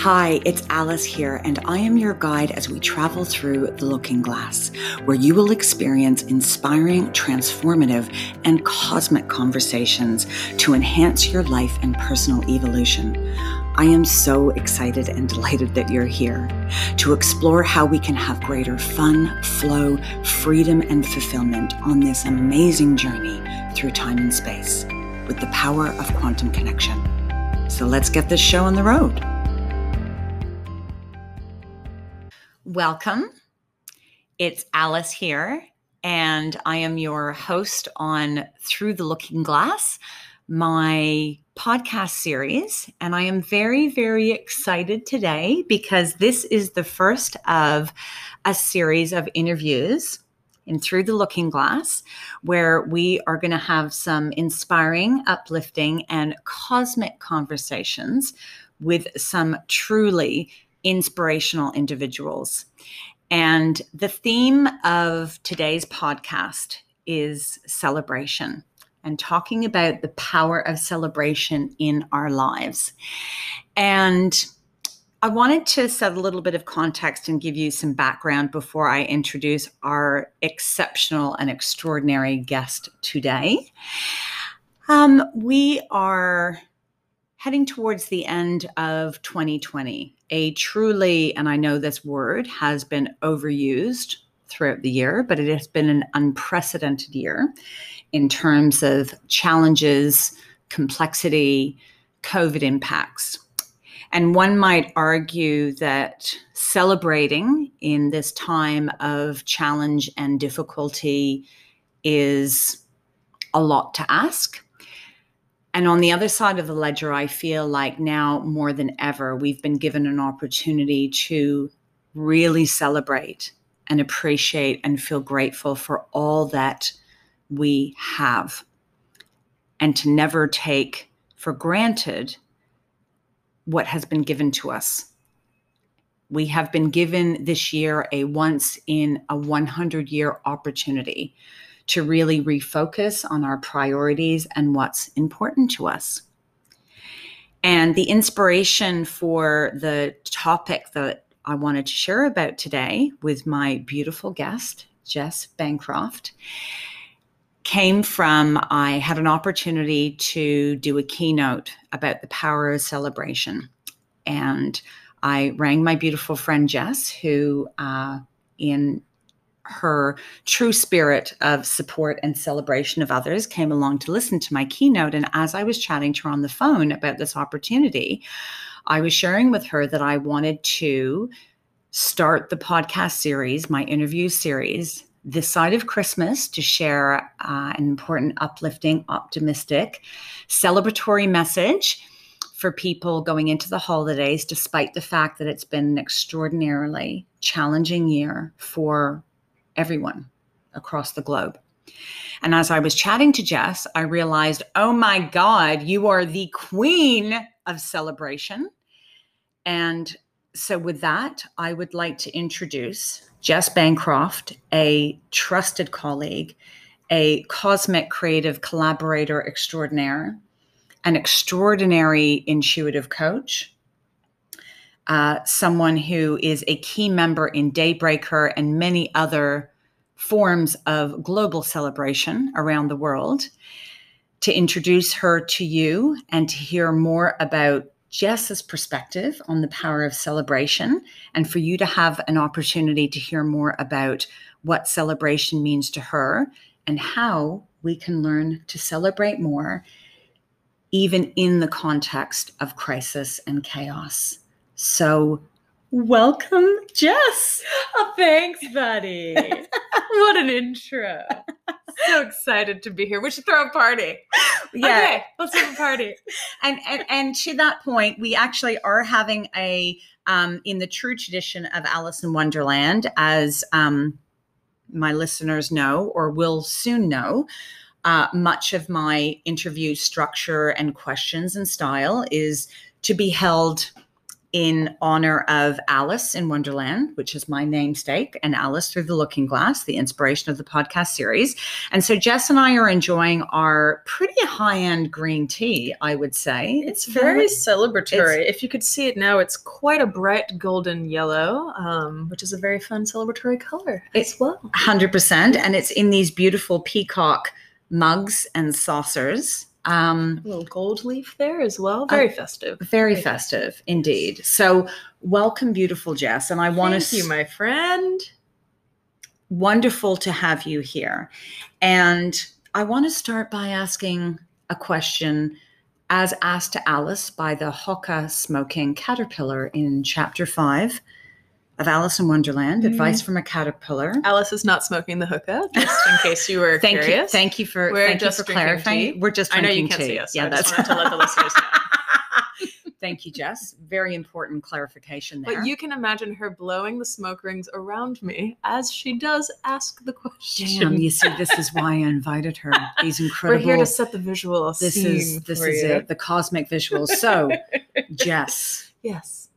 Hi, it's Alice here, and I am your guide as we travel through the Looking Glass, where you will experience inspiring, transformative, and cosmic conversations to enhance your life and personal evolution. I am so excited and delighted that you're here to explore how we can have greater fun, flow, freedom, and fulfillment on this amazing journey through time and space with the power of quantum connection. So let's get this show on the road. Welcome. It's Alice here, and I am your host on Through the Looking Glass, my podcast series. And I am very, very excited today because this is the first of a series of interviews in Through the Looking Glass, where we are going to have some inspiring, uplifting, and cosmic conversations with some truly inspirational individuals. And the theme of today's podcast is celebration and talking about the power of celebration in our lives. And I wanted to set a little bit of context and give you some background before I introduce our exceptional and extraordinary guest today. Um, we are heading towards the end of 2020, a truly, and I know this word has been overused throughout the year, but it has been an unprecedented year in terms of challenges, complexity, COVID impacts. And one might argue that celebrating in this time of challenge and difficulty is a lot to ask. And on the other side of the ledger, I feel like now more than ever, we've been given an opportunity to really celebrate and appreciate and feel grateful for all that we have and to never take for granted what has been given to us. We have been given this year a once in a 100 year opportunity to really refocus on our priorities and what's important to us. And the inspiration for the topic that I wanted to share about today with my beautiful guest, Jess Bancroft, came from I had an opportunity to do a keynote about the power of celebration. And I rang my beautiful friend Jess, who, uh, in her true spirit of support and celebration of others came along to listen to my keynote. And as I was chatting to her on the phone about this opportunity, I was sharing with her that I wanted to start the podcast series, my interview series, this side of Christmas to share uh, an important, uplifting, optimistic, celebratory message for people going into the holidays, despite the fact that it's been an extraordinarily challenging year for everyone across the globe. And as I was chatting to Jess, I realized, oh my God, you are the queen of celebration. And so, with that, I would like to introduce Jess Bancroft, a trusted colleague, a cosmic creative collaborator extraordinaire, an extraordinary intuitive coach, uh, someone who is a key member in Daybreaker and many other forms of global celebration around the world, to introduce her to you and to hear more about Jess's perspective on the power of celebration, and for you to have an opportunity to hear more about what celebration means to her and how we can learn to celebrate more, even in the context of crisis and chaos. So, welcome, Jess. Oh, thanks, buddy. what an intro. so excited to be here. We should throw a party. Yeah. Okay, let's have a party. and, and and to that point, we actually are having a um, in the true tradition of Alice in Wonderland, as um, my listeners know or will soon know. Uh, much of my interview structure and questions and style is to be held in honor of Alice in Wonderland, which is my namesake, and Alice Through the Looking Glass, the inspiration of the podcast series. And so Jess and I are enjoying our pretty high end green tea, I would say. It's very celebratory. if you could see it now, it's quite a bright golden yellow, um, which is a very fun celebratory color as well. 100%. And it's in these beautiful peacock mugs and saucers. Um, A little gold leaf there as well. Very festive. very Very festive indeed. So, welcome, beautiful Jess. And I want to you, my friend. wonderful to have you here. And I want to start by asking a question as asked to Alice by the hookah smoking caterpillar in chapter five of Alice in Wonderland Mhm. Advice from a Caterpillar. Alice is not smoking the hookah, just in case you were Thank curious. you. Thank you for, We're thank you just for clarifying. tea. We're just I know you can't tea. see us. Yeah, so I that's just to let the listeners know. Thank you, Jess. Very important clarification there. But you can imagine her blowing the smoke rings around me as she does ask the question. Damn, you see, this is why I invited her. These incredible. We're here to set the visual this scene is this is you. it. The cosmic visuals. So, Jess, Yes.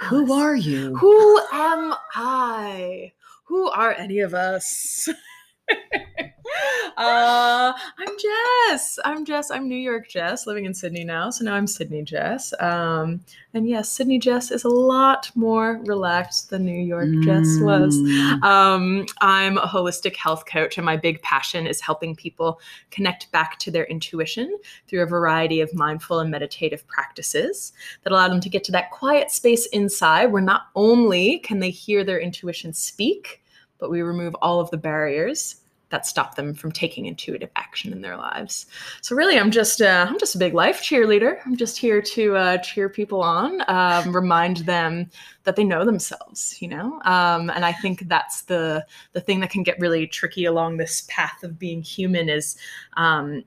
Who are you? Who am I? Who are any of us? uh, I'm Jess. I'm Jess. I'm New York Jess, living in Sydney now. So now I'm Sydney Jess. Um, and yes, Sydney Jess is a lot more relaxed than New York Jess was. Mm. Um, I'm a holistic health coach, and my big passion is helping people connect back to their intuition through a variety of mindful and meditative practices that allow them to get to that quiet space inside where not only can they hear their intuition speak, but we remove all of the barriers that stop them from taking intuitive action in their lives. So really, I'm just uh, I'm just a big life cheerleader. I'm just here to uh, cheer people on, um, remind them that they know themselves, you know. Um, and I think that's the the thing that can get really tricky along this path of being human is um,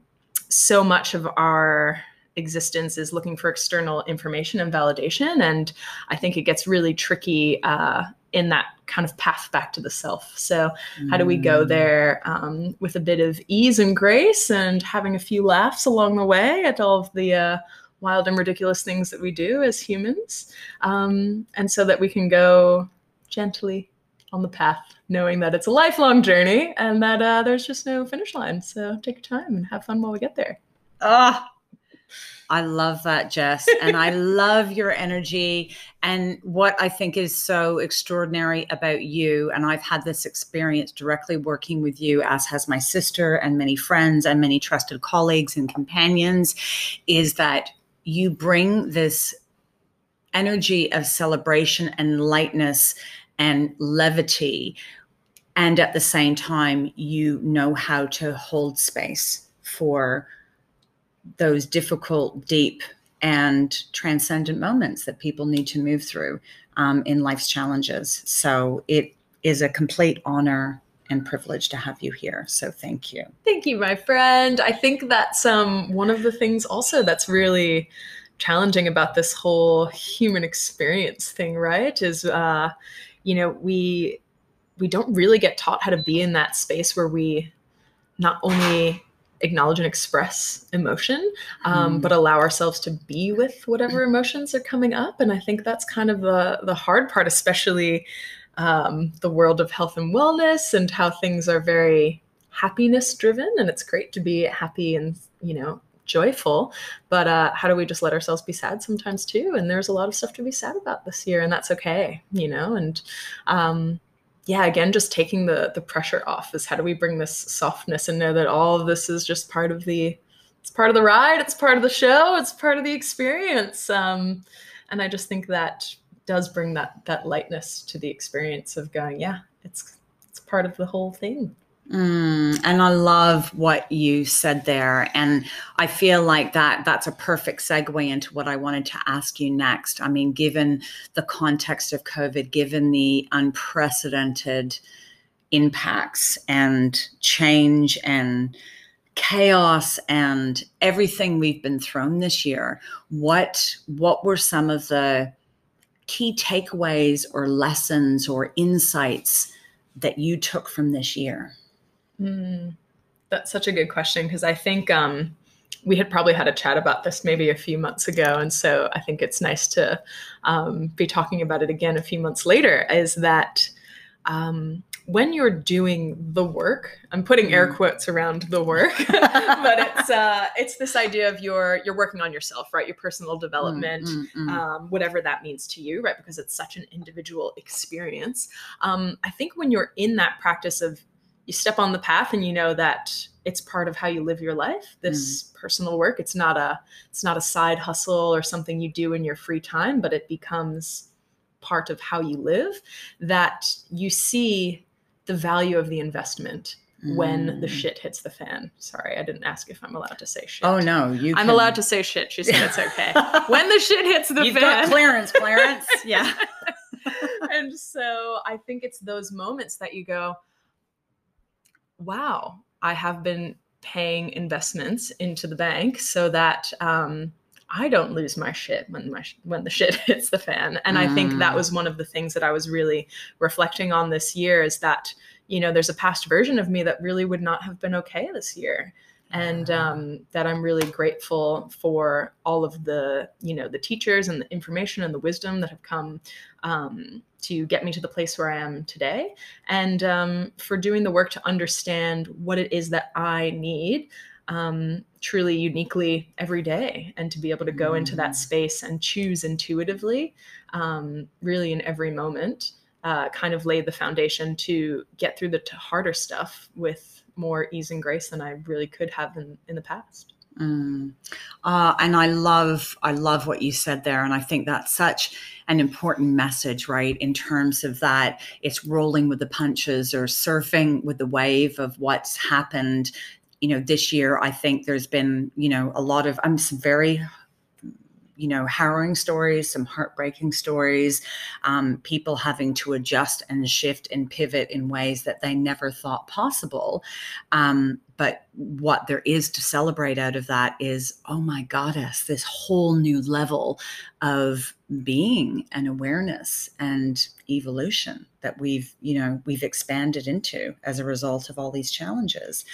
so much of our existence is looking for external information and validation, and I think it gets really tricky uh, in that kind of path back to the self. So how do we go Mm. there um, with a bit of ease and grace and having a few laughs along the way at all of the uh, wild and ridiculous things that we do as humans um, and so that we can go gently on the path knowing that it's a lifelong journey and that uh, there's just no finish line so take your time and have fun while we get there Ah, I love that, Jess. And I love your energy. And what I think is so extraordinary about you, and I've had this experience directly working with you, as has my sister and many friends and many trusted colleagues and companions, is that you bring this energy of celebration and lightness and levity. And at the same time, you know how to hold space for those difficult, deep, and transcendent moments that people need to move through um, in life's challenges. So it is a complete honor and privilege to have you here. So thank you. Thank you, my friend. I think that's um, one of the things also that's really challenging about this whole human experience thing, right? Is uh, you know we we don't really get taught how to be in that space where we not only acknowledge and express emotion, um, Mm. but allow ourselves to be with whatever emotions are coming up. And I think that's kind of the the hard part, especially um, the world of health and wellness and how things are very happiness driven. And it's great to be happy and you know joyful but uh, how do we just let ourselves be sad sometimes too and there's a lot of stuff to be sad about this year and that's okay you know and um, yeah again just taking the the pressure off is how do we bring this softness and know that all of this is just part of the it's part of the ride it's part of the show it's part of the experience. Um, and i just think that does bring that that lightness to the experience of going yeah it's it's part of the whole thing Mm, and I love what you said there. And I feel like that that's a perfect segue into what I wanted to ask you next. I mean, given the context of COVID, given the unprecedented impacts and change and chaos and everything we've been thrown this year, what what were some of the key takeaways or lessons or insights that you took from this year? Mm, that's such a good question because I think um, we had probably had a chat about this maybe a few months ago. And so I think it's nice to um, be talking about it again a few months later is that um, when you're doing the work, I'm putting air mm. quotes around the work, but it's uh, it's this idea of you're you're working on yourself, right? Your personal development, mm, mm, mm. Um, whatever that means to you, right? Because it's such an individual experience. Um, I think when you're in that practice of you step on the path and you know that it's part of how you live your life this mm. personal work it's not a it's not a side hustle or something you do in your free time but it becomes part of how you live that you see the value of the investment mm. when the mm. shit hits the fan. Sorry, I didn't ask if I'm allowed to say shit. Oh no, you. I'm allowed to say shit. She said it's okay. when the shit hits the You've fan. Got clearance, Clarence. yeah. and so I think it's those moments that you go, wow, I have been paying investments into the bank so that um, I don't lose my shit when my when the shit hits the fan. And mm. I think that mm. was one of the things that I was really reflecting on this year is that you know there's a past version of me that really would not have been okay this year and um, that i'm really grateful for all of the you know the teachers and the information and the wisdom that have come um, to get me to the place where i am today and um, for doing the work to understand what it is that i need um, truly uniquely every day and to be able to go into that mm. space and choose intuitively um, really in every moment uh, kind of laid the foundation to get through the harder stuff with more ease and grace than i really could have in, in the past Mm. Uh, and I love, I love what you said there, and I think that's such an important message, right? In terms of that, it's rolling with the punches or surfing with the wave of what's happened you know, this year, I think there's been, you know, a lot of, I'm very you know, harrowing stories, some heartbreaking stories, um, people having to adjust and shift and pivot in ways that they never thought possible. Um, but what there is to celebrate out of that is, oh my goddess, this whole new level of being and awareness and evolution that we've, you know, we've expanded into as a result of all these challenges,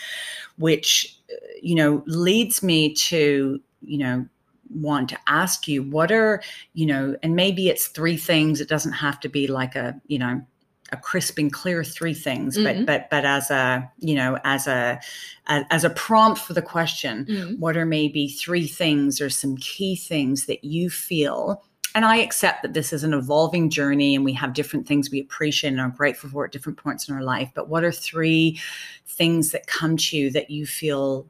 which, uh, you know, leads me to, you know, want to ask you what are you know and maybe it's three things it doesn't have to be like a you know a crisp and clear three things mm-hmm. but but but as a you know as a, a as a prompt for the question mm-hmm. what are maybe three things or some key things that you feel and I accept that this is an evolving journey and we have different things we appreciate and are grateful for at different points in our life. But what are three things that come to you that you feel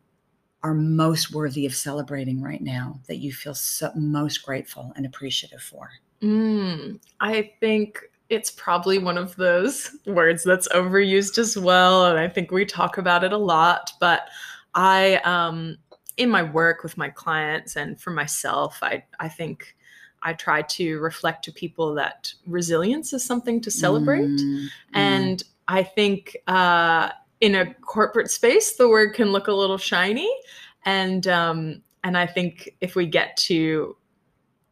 are most worthy of celebrating right now that you feel so, most grateful and appreciative for? Mm, I think it's probably one of those words that's overused as well. And I think we talk about it a lot. But I, um, in my work with my clients and for myself, I, I think I try to reflect to people that resilience is something to celebrate. Mm, and mm. I think uh, in a corporate space, the word can look a little shiny, and um, and I think if we get to,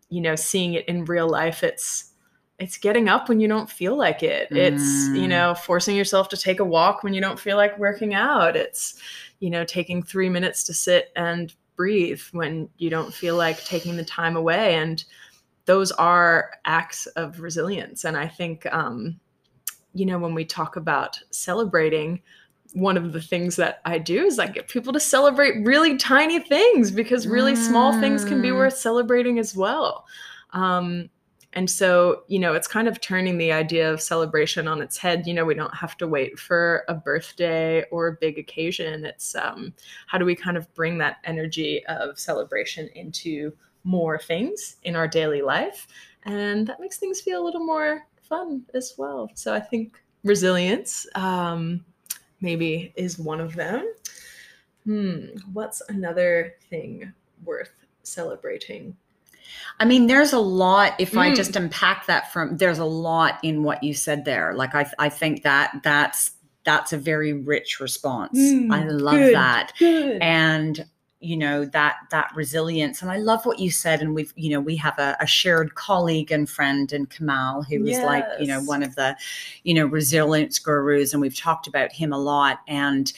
you know, seeing it in real life, it's it's getting up when you don't feel like it. Mm. It's you mm. know forcing yourself to take a walk when you don't feel like working out. It's you know taking three minutes to sit and breathe when you don't feel like taking the time away and those are acts of resilience and i think um, you know when we talk about celebrating one of the things that I do is I get people to celebrate really tiny things because really mm. small things can be mm. worth celebrating as well. Um, and so, you know, it's kind of turning the idea of celebration on its head. You know, we don't have to wait for a birthday or a big occasion. It's um, how do we kind of bring that energy of celebration into more things in our daily life? And that makes things feel a little more fun as well. So I think resilience. Um, maybe is one of them. Hmm, what's another thing worth celebrating? I mean, there's a lot. If mm. I hmm. just unpack that from, there's a lot in what you said there. Like I, I think that that's that's a very rich response. Mm, I love good, that, good. and you know that that resilience and i love what you said and we've you know we have a, a shared colleague and friend in kamal who is yes. like you know one of the you know resilience gurus and we've talked about him a lot and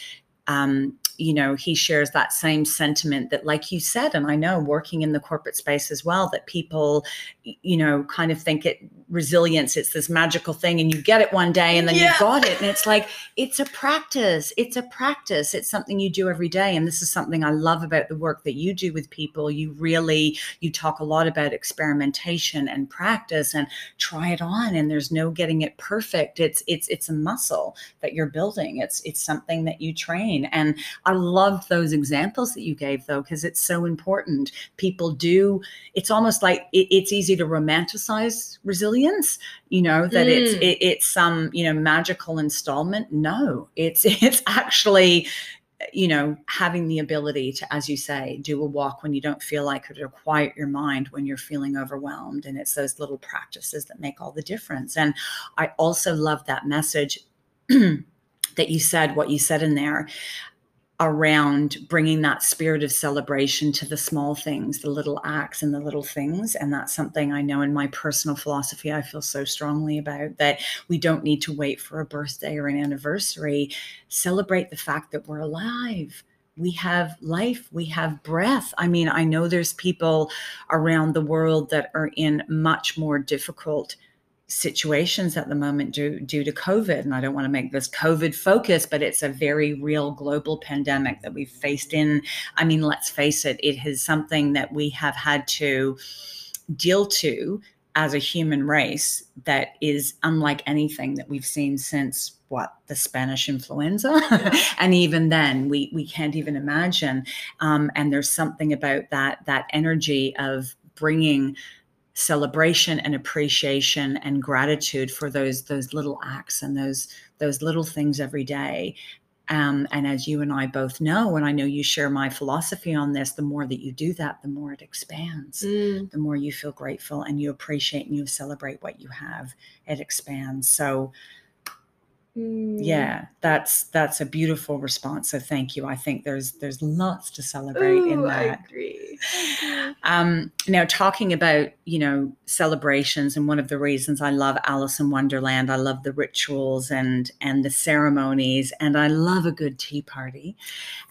um, you know, he shares that same sentiment that, like you said, and I know working in the corporate space as well, that people, you know, kind of think it resilience, it's this magical thing, and you get it one day and then Yeah. you got it. And it's like, it's a practice. It's a practice. It's something you do every day. And this is something I love about the work that you do with people. You really, you talk a lot about experimentation and practice and try it on. And there's no getting it perfect. It's it's it's a muscle that you're building. It's it's something that you train. And I loved those examples that you gave though, because it's so important. People do, it's almost like it, it's easy to romanticize resilience, you know, that it's Mm. it, it's some, you know, magical installment. No, it's it's actually you know, having the ability to, as you say, do a walk when you don't feel like it or quiet your mind when you're feeling overwhelmed. And it's those little practices that make all the difference. And I also love that message that you said, what you said in there around bringing that spirit of celebration to the small things, the little acts and the little things. And that's something I know in my personal philosophy, I feel so strongly about that we don't need to wait for a birthday or an anniversary. Celebrate the fact that we're alive. We have life, we have breath. I mean, I know there's people around the world that are in much more difficult situations at the moment due due to COVID. And I don't want to make this COVID focus, but it's a very real global pandemic that we've faced in. I mean, let's face it, it is something that we have had to deal to as a human race that is unlike anything that we've seen since what the Spanish influenza, and even then we we can't even imagine. Um, and there's something about that that energy of bringing celebration and appreciation and gratitude for those those little acts and those those little things every day um, and as you and I both know, and I know you share my philosophy on this, the more that you do that, the more it expands. Mm. The more you feel grateful and you appreciate and you celebrate what you have, it expands. So Mm. yeah, that's that's a beautiful response. So thank you. I think there's there's lots to celebrate in Ooh, I that. agree. Um, now, talking about you know celebrations, and one of the reasons I love Alice in Wonderland, I love the rituals and and the ceremonies, and I love a good tea party.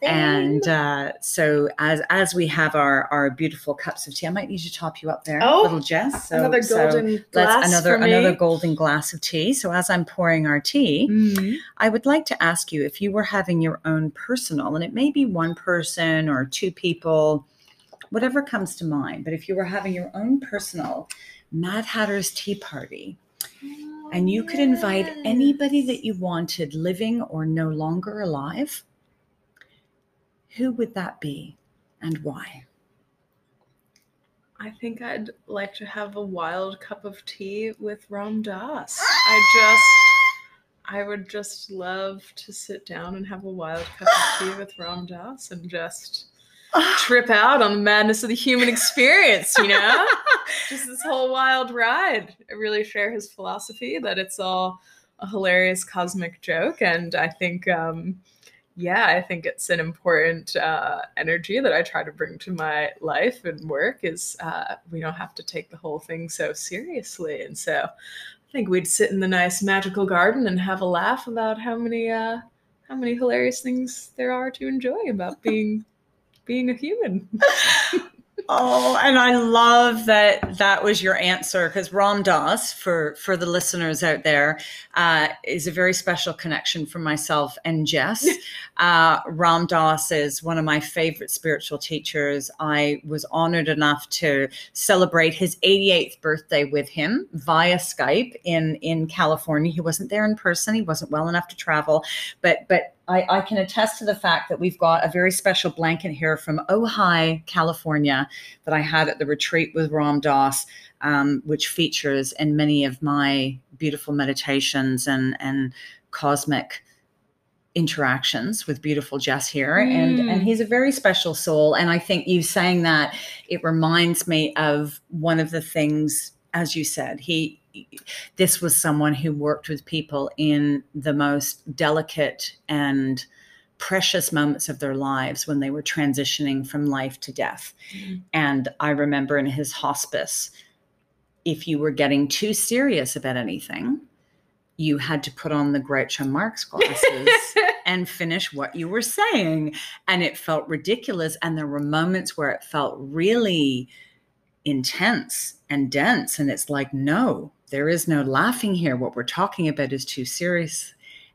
And uh, so, as as we have our our beautiful cups of tea, I might need to top you up there, Oh, little Jess. So, another so golden glass let's another for me. another golden glass of tea. So, as I'm pouring our tea. Mhm. I would like to ask you if you were having your own personal, and it may be one person or two people, whatever comes to mind, but if you were having your own personal Mad Hatter's Tea Party, and you could invite anybody that you wanted, living or no longer alive, who would that be and why? I think I'd like to have a wild cup of tea with Ram Dass. I just, I would just love to sit down and have a wild cup of tea with Ram Dass and just trip out on the madness of the human experience, you know? just this whole wild ride. I really share his philosophy that it's all a hilarious cosmic joke. And I think, um, yeah, I think it's an important uh, energy that I try to bring to my life and work is uh, we don't have to take the whole thing so seriously. And so I think we'd sit in the nice magical garden and have a laugh about how many uh, how many hilarious things there are to enjoy about being being a human. Oh, and I love that that was your answer because Ram Dass, for for the listeners out there, uh, is a very special connection for myself and Jess. uh, Ram Dass is one of my favorite spiritual teachers. I was honored enough to celebrate his 88th birthday with him via Skype in in California. He wasn't there in person; he wasn't well enough to travel, but but I, I can attest to the fact that we've got a very special blanket here from Ojai, California, that I had at the retreat with Ram Dass, um, which features in many of my beautiful meditations and and cosmic interactions with beautiful Jess here and Mm. and he's a very special soul and I think you saying that it reminds me of one of the things as you said he this was someone who worked with people in the most delicate and precious moments of their lives when they were transitioning from life to death. Mhm. And I remember in his hospice, if you were getting too serious about anything, you had to put on the Groucho Marx glasses and finish what you were saying. And it felt ridiculous. And there were moments where it felt really intense and dense. And it's like, no, there is no laughing here. What we're talking about is too serious.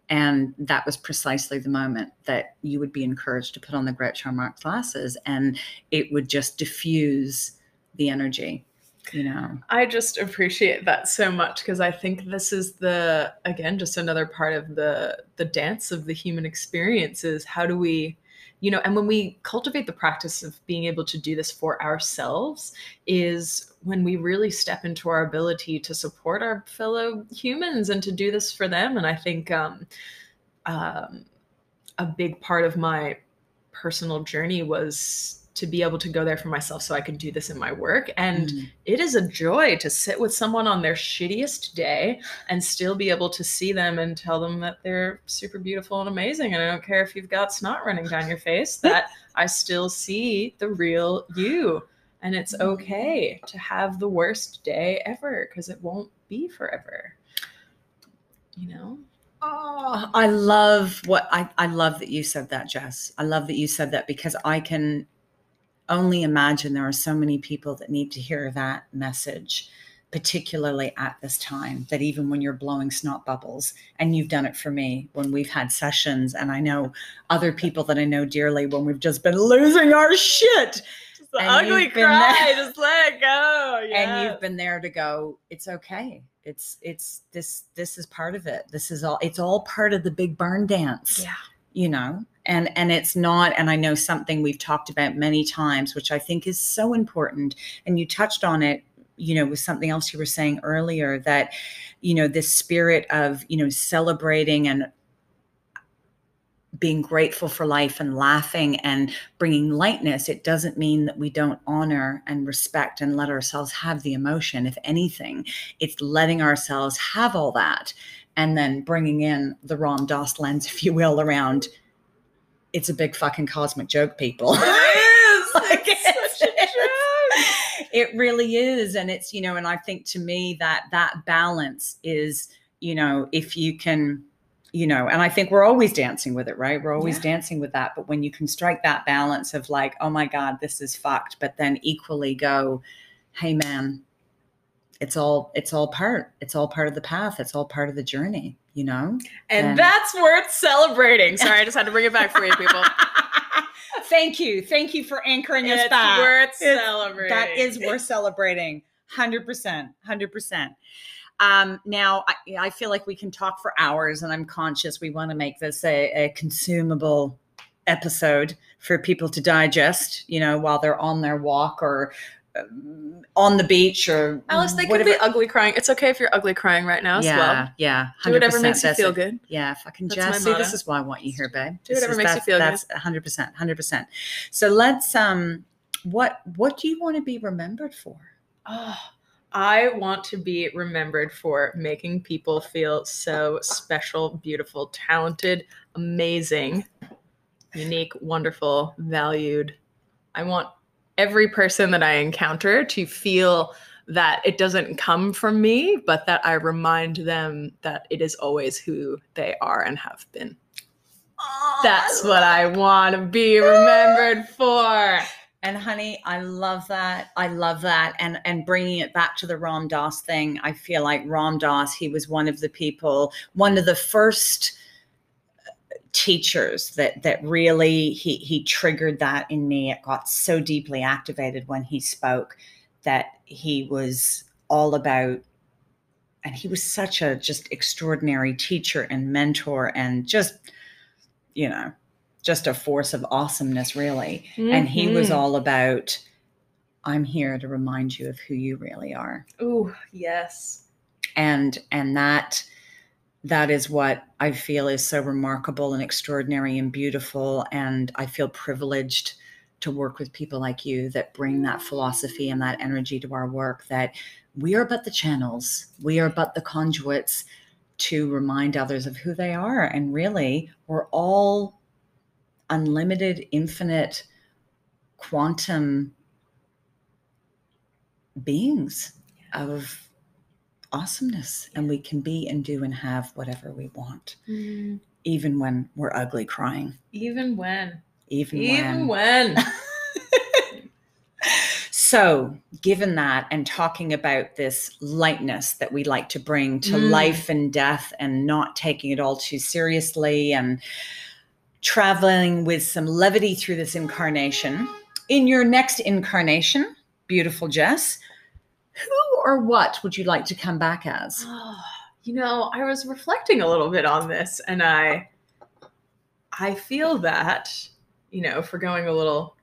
And that was precisely the moment that you would be encouraged to put on the Groucho Marx glasses and it would just diffuse the energy you know i just appreciate that so much because i think this is the again just another part of the the dance of the human experience is how do we you know and when we cultivate the practice of being able to do this for ourselves is when we really step into our ability to support our fellow humans and to do this for them and i think um, um, a big part of my personal journey was to be able to go there for myself so I could do this in my work. And mm. it is a joy to sit with someone on their shittiest day and still be able to see them and tell them that they're super beautiful and amazing. And I don't care if you've got snot running down your face, that I still see the real you. And it's okay to have the worst day ever because it won't be forever. You know? Oh, I love what I, I love that you said that, Jess. I love that you said that because I can only imagine there are so many people that need to hear that message particularly at this time that even when you're blowing snot bubbles and you've done it for me when we've had sessions and i know other people that i know dearly when we've just been losing our shit the ugly cry there, just let it go yes. and you've been there to go it's okay. It's it's this this is part of it. This is all it's all part of the big barn dance. Yeah. You know? And and it's not and i know something we've talked about many times which i think is so important and you touched on it you know with something else you were saying earlier that you know this spirit of you know celebrating and being grateful for life and laughing and bringing lightness it doesn't mean that we don't honor and respect and let ourselves have the emotion if anything it's letting ourselves have all that and then bringing in the Ram Dass lens, if you will, around it's a big fucking cosmic joke, people. Like, it's such a joke. It really is. And it's, you know, and I think to me that that balance is, you know, if you can, you know, and I think we're always dancing with it, right? We're always yeah. dancing with that. But when you can strike that balance of like, oh my God, this is fucked, but then equally go, hey man, it's all it's all part it's all part of the path. It's all part of the journey you know? And, and that's worth celebrating. Sorry i just had to bring it back for you people. Thank you. Thank you for anchoring it's us back. worth it's, celebrating. that is worth celebrating. 100% 100% um, now I, I, feel like we can talk for hours and i'm conscious we want to make this a, a consumable episode for people to digest you know while they're on their walk or on the beach or Alice, they whatever. could be ugly crying. It's okay if you're ugly crying right now yeah, as well. Yeah, do whatever makes you feel it. good. Yeah, fucking Jess. See, this is why I want you here, babe. Do whatever makes you feel that's good. That's hundred percent, hundred percent. So let's um, what what do you want to be remembered for? Oh, I want to be remembered for making people feel so special, beautiful, talented, amazing, unique, wonderful, valued. I want every person that I encounter to feel that it doesn't come from me, but that I remind them that it is always who they are and have been. Oh, That's what I want to be remembered for. And honey, I love that. I love that. And and bringing it back to the Ram Dass thing, I feel like Ram Dass, he was one of the people, one of the first uh, teachers that that really he he triggered that in me it got so deeply activated when he spoke that he was all about and he was such a just extraordinary teacher and mentor and just you know just a force of awesomeness really mm-hmm. and he was mm-hmm. all about i'm here to remind you of who you really are oh yes and and that that is what I feel is so remarkable and extraordinary and beautiful. And I feel privileged to work with people like you that bring that philosophy and that energy to our work that we are but the channels, we are but the conduits to remind others of who they are. And really, we're all unlimited, infinite, quantum beings of awesomeness and we can be and do and have whatever we want. Mm. even when we're ugly crying. Even when. Even, Even when. when. So, given that and talking about this lightness that we like to bring to Mm. life and death and not taking it all too seriously and traveling with some levity through this incarnation, in your next incarnation, beautiful Jess, who or what would you like to come back as? you know, I was reflecting a little bit on this and I I feel that, you know, if we're going a little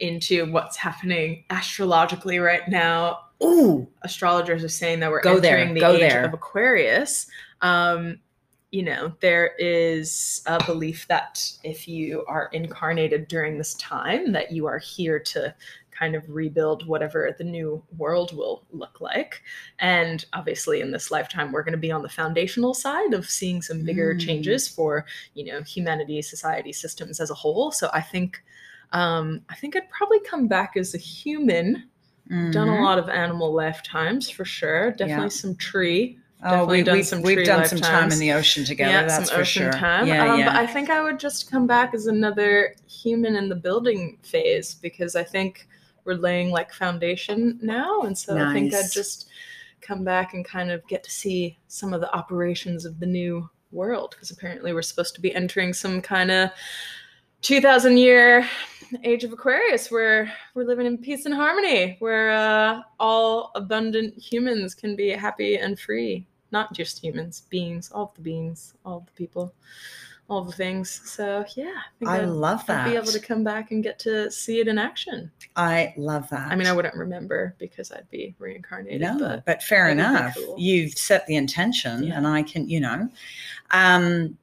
into what's happening astrologically right now, Ooh, astrologers are saying that we're Go there, entering the go age there. of Aquarius. Um, you know, there is a belief that if you are incarnated during this time, that you are here to kind of rebuild whatever the new world will look like. And obviously, in this lifetime, we're going to be on the foundational side of seeing some bigger Mm. changes for you know humanity, society, systems as a whole. So I think. Um, I think I'd probably come back as a human done a Mhm. lot of animal lifetimes for sure. Definitely Yeah. some tree. Oh, we, done we've, some we've done some time in the ocean together. yeah, that's some for ocean sure. time. Yeah, um, yeah. But I think I would just come back as another human in the building phase because I think we're laying like foundation now, and so I think I'd just come back and kind of get to see some of the operations of the new world because apparently we're supposed to be entering some kind of 2000 year age of aquarius where we're living in peace and harmony where uh, all abundant humans can be happy and free not just humans beings all of the beings all of the people all the things so yeah i I I'd, love I'd that. be able to come back and get to see it in action I love that. i mean i wouldn't remember because i'd be reincarnated No, but but, fair that would be enough. cool. You've set the intention, Yeah. and I can, you know, um,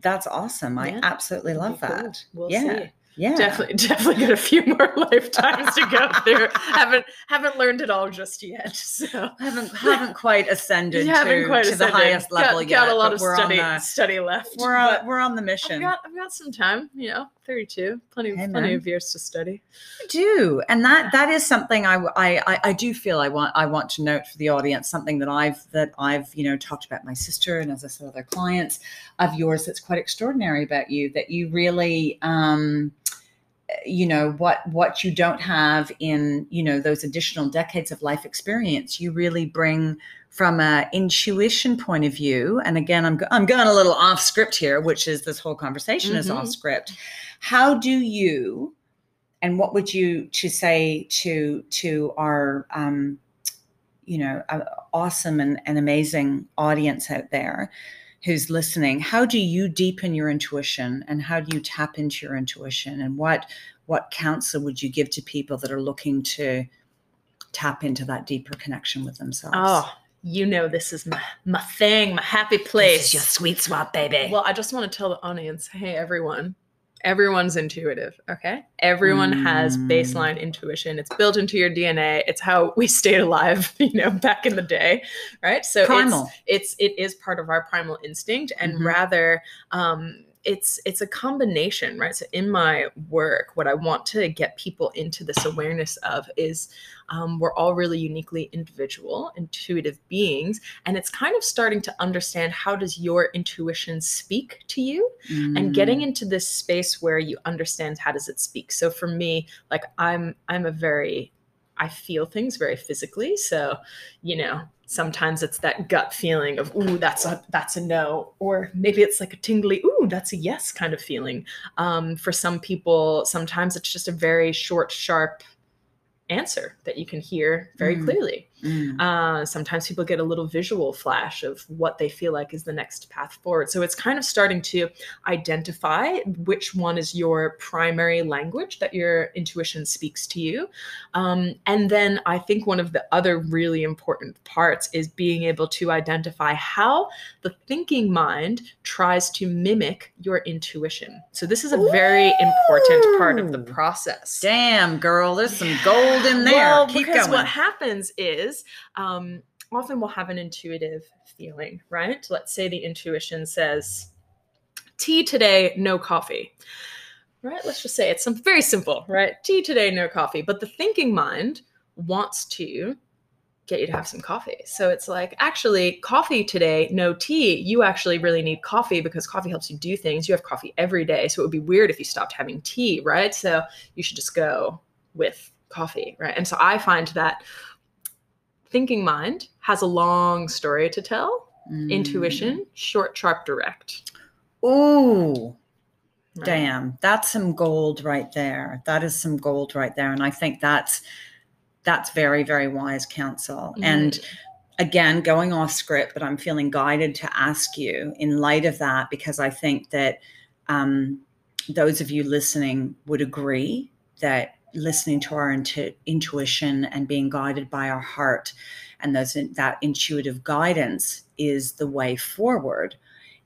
that's awesome. I absolutely love cool. that. we'll Yeah. see Yeah, definitely definitely got a few more lifetimes to go through haven't haven't learned it all just yet so haven't haven't quite ascended You haven't to, quite to the highest level got, yet. got a lot of study the study left we're on, we're on the I've mission. got I've got some time you know 32 plenty Hey, plenty man. of years to study I do and that that is something I, I I- I do feel I want I want to note for the audience something that I've that I've you know talked about my sister and as I said other clients of yours that's quite extraordinary about you that you really um you know what what you don't have in you know those additional decades of life experience you really bring from a intuition point of view and again i'm, I'm going a little off script here which is this whole conversation is off Mhm. script how do you and what would you to say to to our um you know uh, awesome and, and amazing audience out there who's listening how do you deepen your intuition and how do you tap into your intuition? And what what counsel would you give to people that are looking to tap into that deeper connection with themselves? Oh you know this is my my thing my happy place this is Your sweet spot baby. Well i just want to tell the audience hey everyone everyone's intuitive okay? Everyone has Mm. baseline intuition. It's built into your dna it's how we stayed alive you know back in the day right? So it's primal. it's it is part of our primal instinct and Mhm. rather um it's it's a combination right? So in my work what i want to get people into this awareness of is um, we're all really uniquely individual intuitive beings and it's kind of starting to understand how does your intuition speak to you and getting Mm. into this space where you understand how does it speak. So for me like i'm i'm a very i feel things very physically. So you know sometimes it's that gut feeling of ooh that's a that's a no or maybe it's like a tingly ooh that's a yes kind of feeling um, for some people sometimes it's just a very short sharp answer that you can hear very Mm. clearly Mm. uh, sometimes people get a little visual flash of what they feel like is the next path forward. So it's kind of starting to identify which one is your primary language that your intuition speaks to you. Um, and then I think one of the other really important parts is being able to identify how the thinking mind tries to mimic your intuition. So this is a very important part of the process. damn girl there's some gold in there Well, keep because going what happens is um, often we'll have an intuitive feeling, right? Let's say the intuition says, tea today, no coffee. Right? Let's just say it's something very simple, right? Tea today, no coffee. But the thinking mind wants to get you to have some coffee. So it's like, actually, coffee today, no tea. You actually really need coffee because coffee helps you do things. You have coffee every day. So it would be weird if you stopped having tea, right? So you should just go with coffee, right? And so I find that thinking mind has a long story to tell, mm. intuition, short, sharp, direct. Ooh. Right. Damn, that's some gold right there. That is some gold right there. And I think that's that's very, very wise counsel. Mm. And again, going off script, but I'm feeling guided to ask you in light of that, because I think that um, those of you listening would agree that listening to our intu- intuition and being guided by our heart and those that intuitive guidance is the way forward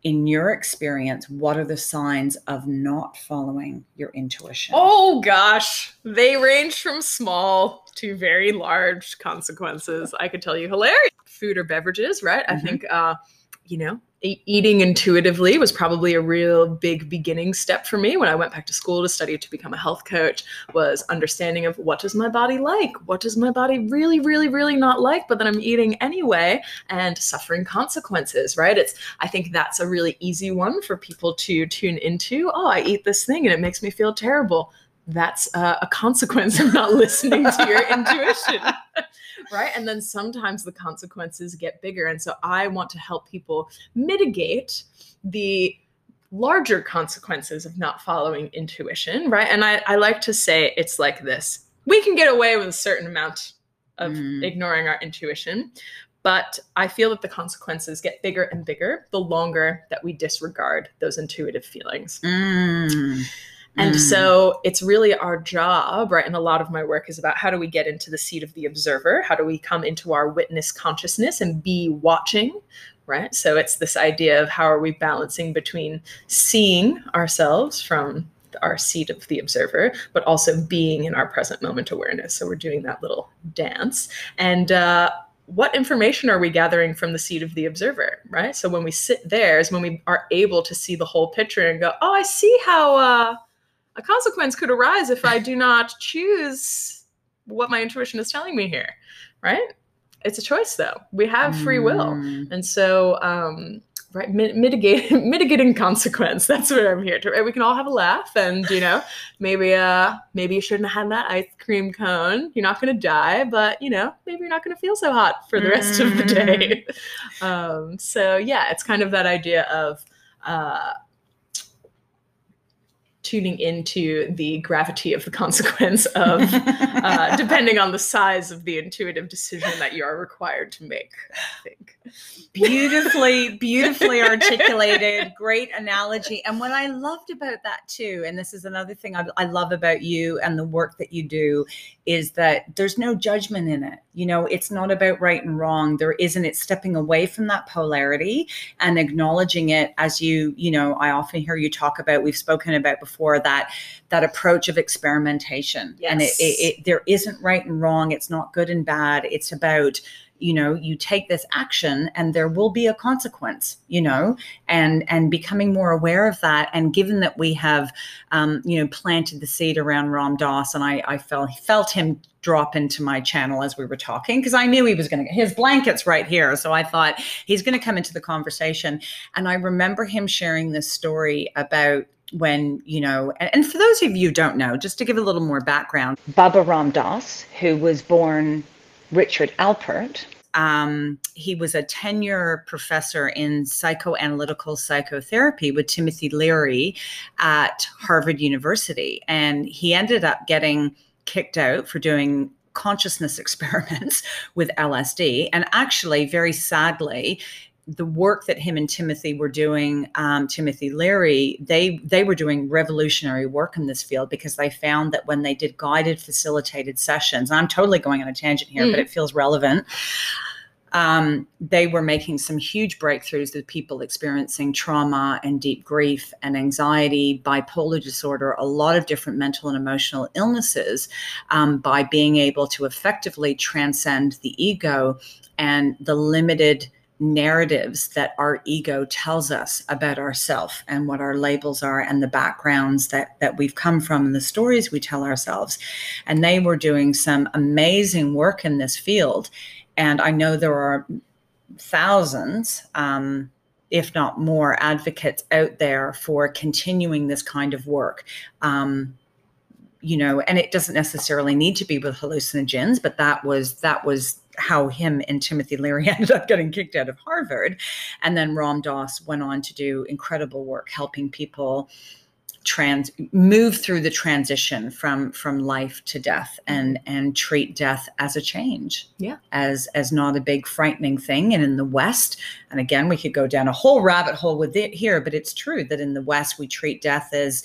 in your experience, what are the signs of not following your intuition? Oh gosh, they range from small to very large consequences. I could tell you hilarious food or beverages, right? Mm-hmm. I think, uh, you know, eating intuitively was probably a real big beginning step for me when i went back to school to study to become a health coach was understanding of what does my body like? What does my body really really really not like but then i'm eating anyway and suffering consequences right? It's i think that's a really easy one for people to tune into. Oh i eat this thing and it makes me feel terrible that's uh, a consequence of not listening to your intuition right? And then sometimes the consequences get bigger. And so I want to help people mitigate the larger consequences of not following intuition, right? And I, I like to say it's like this we can get away with a certain amount of mm. ignoring our intuition. But I feel that the consequences get bigger and bigger the longer that we disregard those intuitive feelings. Mm. And mm. so it's really our job, right? And a lot of my work is about how do we get into the seat of the observer? How do we come into our witness consciousness and be watching, right? So it's this idea of how are we balancing between seeing ourselves from our seat of the observer, but also being in our present moment awareness. So we're doing that little dance. And, uh, what information are we gathering from the seat of the observer right so when we sit there is when we are able to see the whole picture and go oh i see how uh a consequence could arise if I do not choose what my intuition is telling me here, right? It's a choice, though. We have free will, mm. and so um, right, mitigating mitigating consequence. That's what I'm here to. Right? We can all have a laugh, and you know, maybe uh, maybe you shouldn't have had that ice cream cone. You're not going to die, but you know, maybe you're not going to feel so hot for the rest of the day. Mm. Um, so yeah, it's kind of that idea of. Uh, tuning into the gravity of the consequence of uh, depending on the size of the intuitive decision that you are required to make i think. Beautifully beautifully articulated. Great analogy. And what i loved about that too and this is another thing I, I love about you and the work that you do is that there's no judgment in it. You know it's not about right and wrong. There isn't. It stepping away from that polarity and acknowledging it. As you you know i often hear you talk about we've spoken about before that that approach of experimentation yes. and it, it, it there isn't right and wrong it's not good and bad it's about you know you take this action and there will be a consequence you know and and becoming more aware of that and given that we have um, you know planted the seed around ram dass and i i felt felt him drop into my channel as we were talking because I knew he was going to get his blankets right here. So I thought he's going to come into the conversation. And I remember him sharing this story about when, you know, and, and for those of you who don't know, just to give a little more background, Baba Ram Dass, who was born Richard Alpert, um, he was a tenure professor in psychoanalytical psychotherapy with Timothy Leary at Harvard University. And he ended up getting kicked out for doing consciousness experiments with LSD. And actually, very sadly, the work that him and Timothy were doing, um, Timothy Leary, they they were doing revolutionary work in this field because they found that when they did guided facilitated sessions, I'm totally going on a tangent here, mm. but it feels relevant um, they were making some huge breakthroughs with people experiencing trauma and deep grief and anxiety, bipolar disorder, a lot of different mental and emotional illnesses um, by being able to effectively transcend the ego and the limited narratives that our ego tells us about ourselves and what our labels are and the backgrounds that that we've come from and the stories we tell ourselves. And they were doing some amazing work in this field. And i know there are thousands um, if not more advocates out there for continuing this kind of work. Um, you know and it doesn't necessarily need to be with hallucinogens but that was that was how him and Timothy Leary ended up getting kicked out of Harvard. And then Ram Dass went on to do incredible work helping people trans move through the transition from from life to death mm-hmm. and and treat death as a change. Yeah. As as not a big frightening thing. And in the west and again we could go down a whole rabbit hole with it here but it's true that in the west we treat death as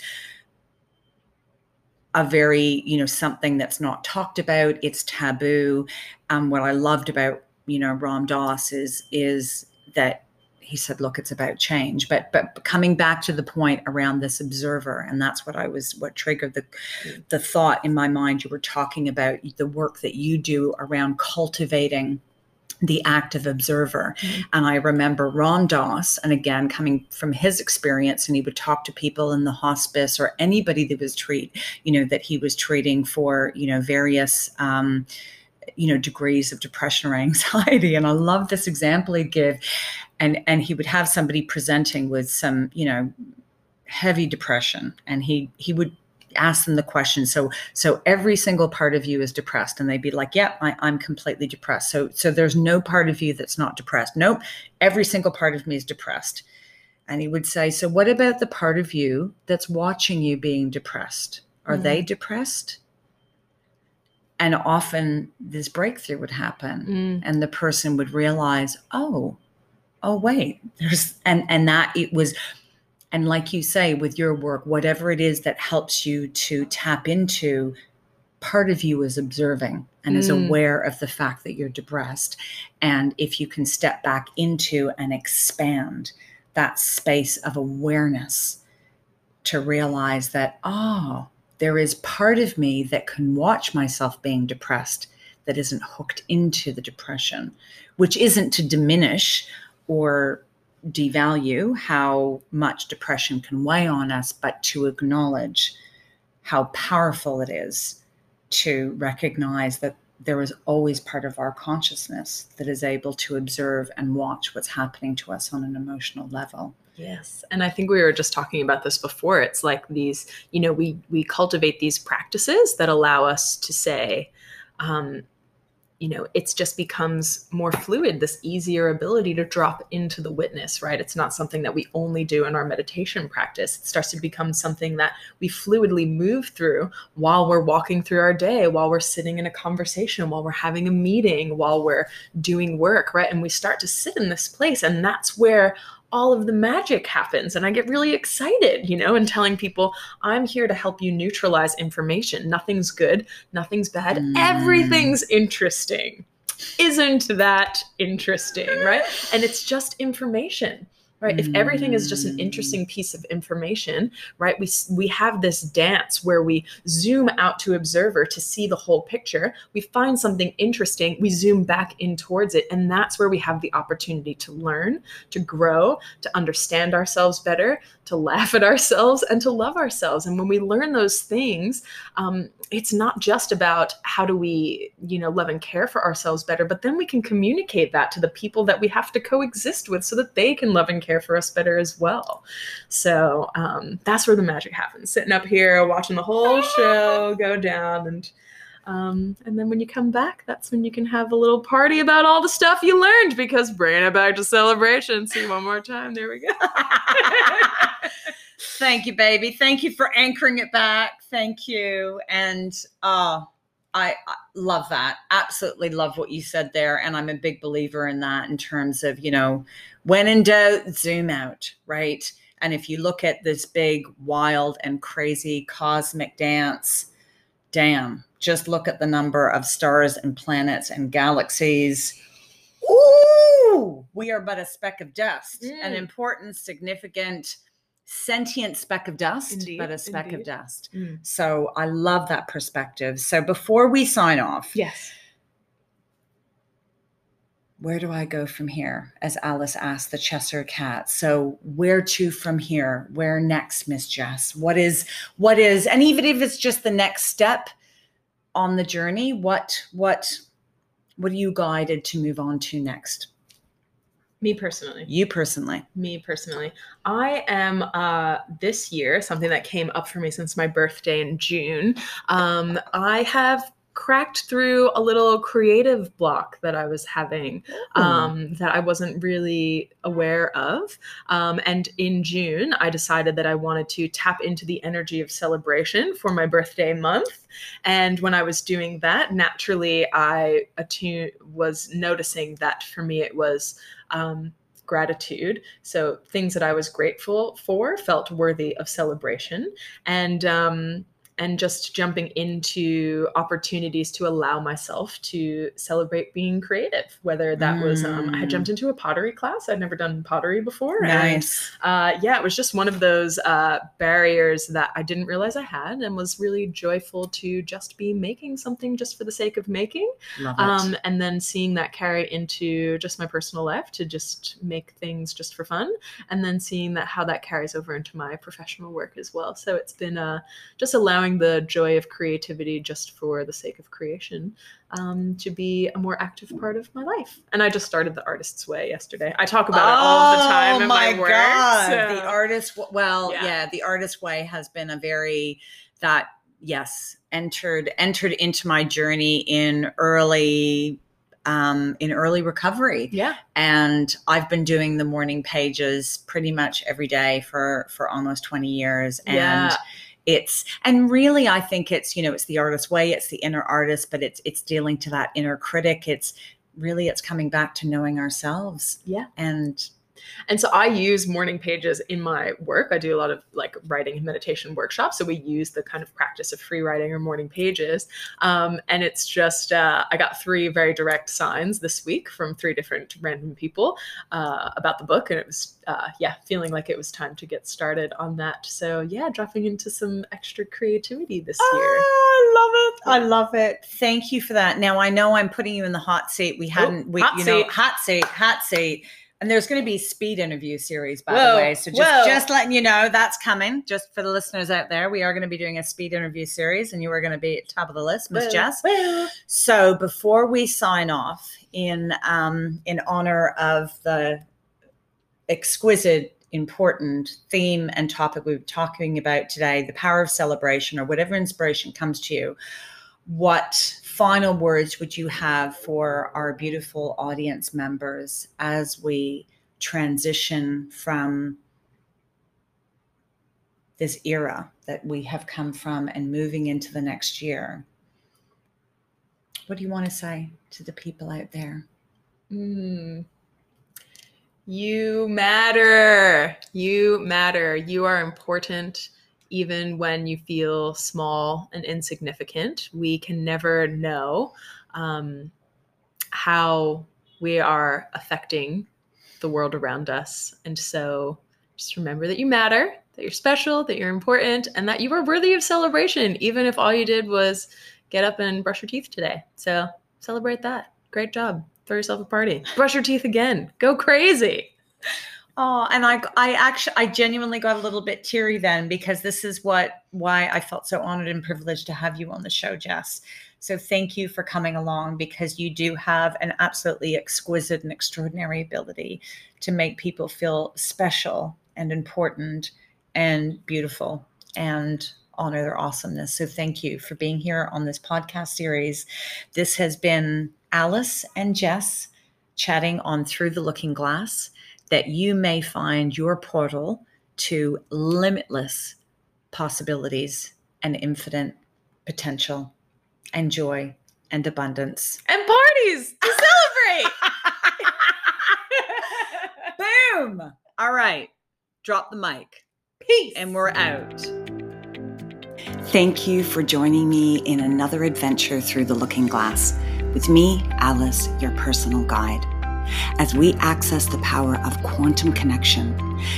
a very you know something that's not talked about it's taboo. Um, what i loved about you know ram dass is is that he said look it's about change. But but coming back to the point around this observer and that's what i was what triggered the the thought in my mind. You were talking about the work that you do around cultivating the active observer. Mm-hmm. And I remember Ram Dass, and again, coming from his experience, and he would talk to people in the hospice or anybody that was treat, you know, that he was treating for, you know, various, um, you know, degrees of depression or anxiety. And I love this example he'd give. And and he would have somebody presenting with some, you know, heavy depression, and he he would ask them the question. So so every single part of you is depressed. And they'd be like yeah I, i'm completely depressed. So so there's no part of you that's not depressed. Nope. Every single part of me is depressed. And he would say so what about the part of you that's watching you being depressed? Are mm they depressed? And often this breakthrough would happen mm. and the person would realize oh oh wait there's and and that it was and like you say with your work whatever it is that helps you to tap into part of you is observing and mm. is aware of the fact that you're depressed and if you can step back into and expand that space of awareness to realize that oh there is part of me that can watch myself being depressed that isn't hooked into the depression which isn't to diminish or devalue how much depression can weigh on us, but to acknowledge how powerful it is to recognize that there is always part of our consciousness that is able to observe and watch what's happening to us on an emotional level. Yes. And I think we were just talking about this before. It's like these, you know, we we cultivate these practices that allow us to say, um, you know it's just becomes more fluid this easier ability to drop into the witness right? It's not something that we only do in our meditation practice. It starts to become something that we fluidly move through while we're walking through our day while we're sitting in a conversation while we're having a meeting while we're doing work right? And we start to sit in this place and that's where all of the magic happens and i get really excited you know and telling people i'm here to help you neutralize information. Nothing's good nothing's bad mm. everything's interesting. Isn't that interesting right? And it's just information right? If everything is just an interesting piece of information right we we have this dance where we zoom out to observer to see the whole picture. We find something interesting we zoom back in towards it and that's where we have the opportunity to learn to grow to understand ourselves better to laugh at ourselves and to love ourselves. And when we learn those things um, it's not just about how do we you know love and care for ourselves better but then we can communicate that to the people that we have to coexist with so that they can love and care for us better as well so um, that's where the magic happens sitting up here watching the whole show go down and um, and then when you come back, that's when you can have a little party about all the stuff you learned because bring it back to celebration. See one more time. There we go. Thank you, baby. Thank you for anchoring it back. Thank you. And uh, I, I love that. Absolutely love what you said there. And I'm a big believer in that in terms of, you know, when in doubt, zoom out, right? And if you look at this big, wild, and crazy cosmic dance, damn, just look at the number of stars and planets and galaxies. Ooh, we are but a speck of dust, mm. an important, significant, sentient speck of dust, indeed, but a speck indeed. of dust. Mm. So I love that perspective. So before we sign off, yes. Where do I go from here? As Alice asked the Cheshire cat. So where to from here? Where next, Miss Jess? What is what is and even if it's just the next step on the journey, what what what are you guided to move on to next? Me personally. You personally. Me personally. I am uh this year, something that came up for me since my birthday in June. Um, I have cracked through a little creative block that I was having um, that I wasn't really aware of. Um, and in June, I decided that I wanted to tap into the energy of celebration for my birthday month. And when I was doing that, naturally, I attune- was noticing that for me, it was. Um, gratitude. So things that I was grateful for felt worthy of celebration. And um, and just jumping into opportunities to allow myself to celebrate being creative whether that mm. was um, i had jumped mm. into a pottery class. I'd never done pottery before. Nice. and, uh, yeah it was just one of those uh, barriers that i didn't realize i had and was really joyful to just be making something just for the sake of making. Um, and then seeing that carry into just my personal life to just make things just for fun. And then seeing that how that carries over into my professional work as well. So it's been uh, just allowing allowing the joy of creativity just for the sake of creation um, to be a more active part of my life. And I just started the artist's way yesterday. I talk about oh, it all the time in my, my work. God. So. The artist, well, yeah. yeah, the artist way has been a very that yes entered entered into my journey in early um, in early recovery. Yeah. And I've been doing the morning pages pretty much every day for for almost 20 years. And yeah it's and really i think it's you know it's the artist way it's the inner artist but it's it's dealing to that inner critic. It's really it's coming back to knowing ourselves yeah. and and so I use morning pages in my work. I do a lot of like writing and meditation workshops. So we use the kind of practice of free writing or morning pages. Um, and it's just, uh, I got three very direct signs this week from three different random people uh, about the book. And it was, uh, yeah, feeling like it was time to get started on that. So yeah, dropping into some extra creativity this year. I love it. I love it. Thank you for that. Now I know I'm putting you in the hot seat. We oh, hadn't, oh, we, you seat. know, hot seat, hot seat and there's going to be speed interview series, by whoa, the way. So just, just letting you know that's coming. Just for the listeners out there, we are going to be doing a speed interview series, and you are going to be at top of the list, Miss Jess. Whoa. So before we sign off, in um, in honor of the exquisite, important theme and topic we are talking about today, the power of celebration, or whatever inspiration comes to you, what final words would you have for our beautiful audience members as we transition from this era that we have come from and moving into the next year? What do you want to say to the people out there? Mm. You matter. You matter. You are important even when you feel small and insignificant. We can never know um, how we are affecting the world around us. And so just remember that you matter, that you're special, that you're important, and that you are worthy of celebration, even if all you did was get up and brush your teeth today. So celebrate that. Great job. Throw yourself a party. Brush your teeth again. Go crazy. Oh, and I I actually I genuinely got a little bit teary then because this is what why I felt so honored and privileged to have you on the show, Jess. So thank you for coming along because you do have an absolutely exquisite and extraordinary ability to make people feel special and important and beautiful and honor their awesomeness. So thank you for being here on this podcast series. This has been Alice and Jess chatting on Through the Looking Glass that you may find your portal to limitless possibilities and infinite potential and joy and abundance and parties to celebrate. Boom. All right. Drop the mic. Peace. And we're out. Thank you for joining me in another adventure through the looking glass with me, Alice, your personal guide as we access the power of quantum connection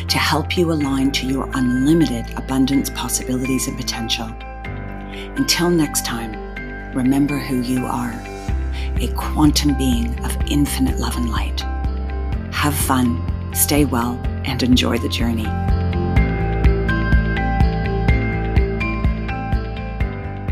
to help you align to your unlimited abundance possibilities and potential. Until next time, remember who you are. a quantum being of infinite love and light. Have fun, stay well, and enjoy the journey.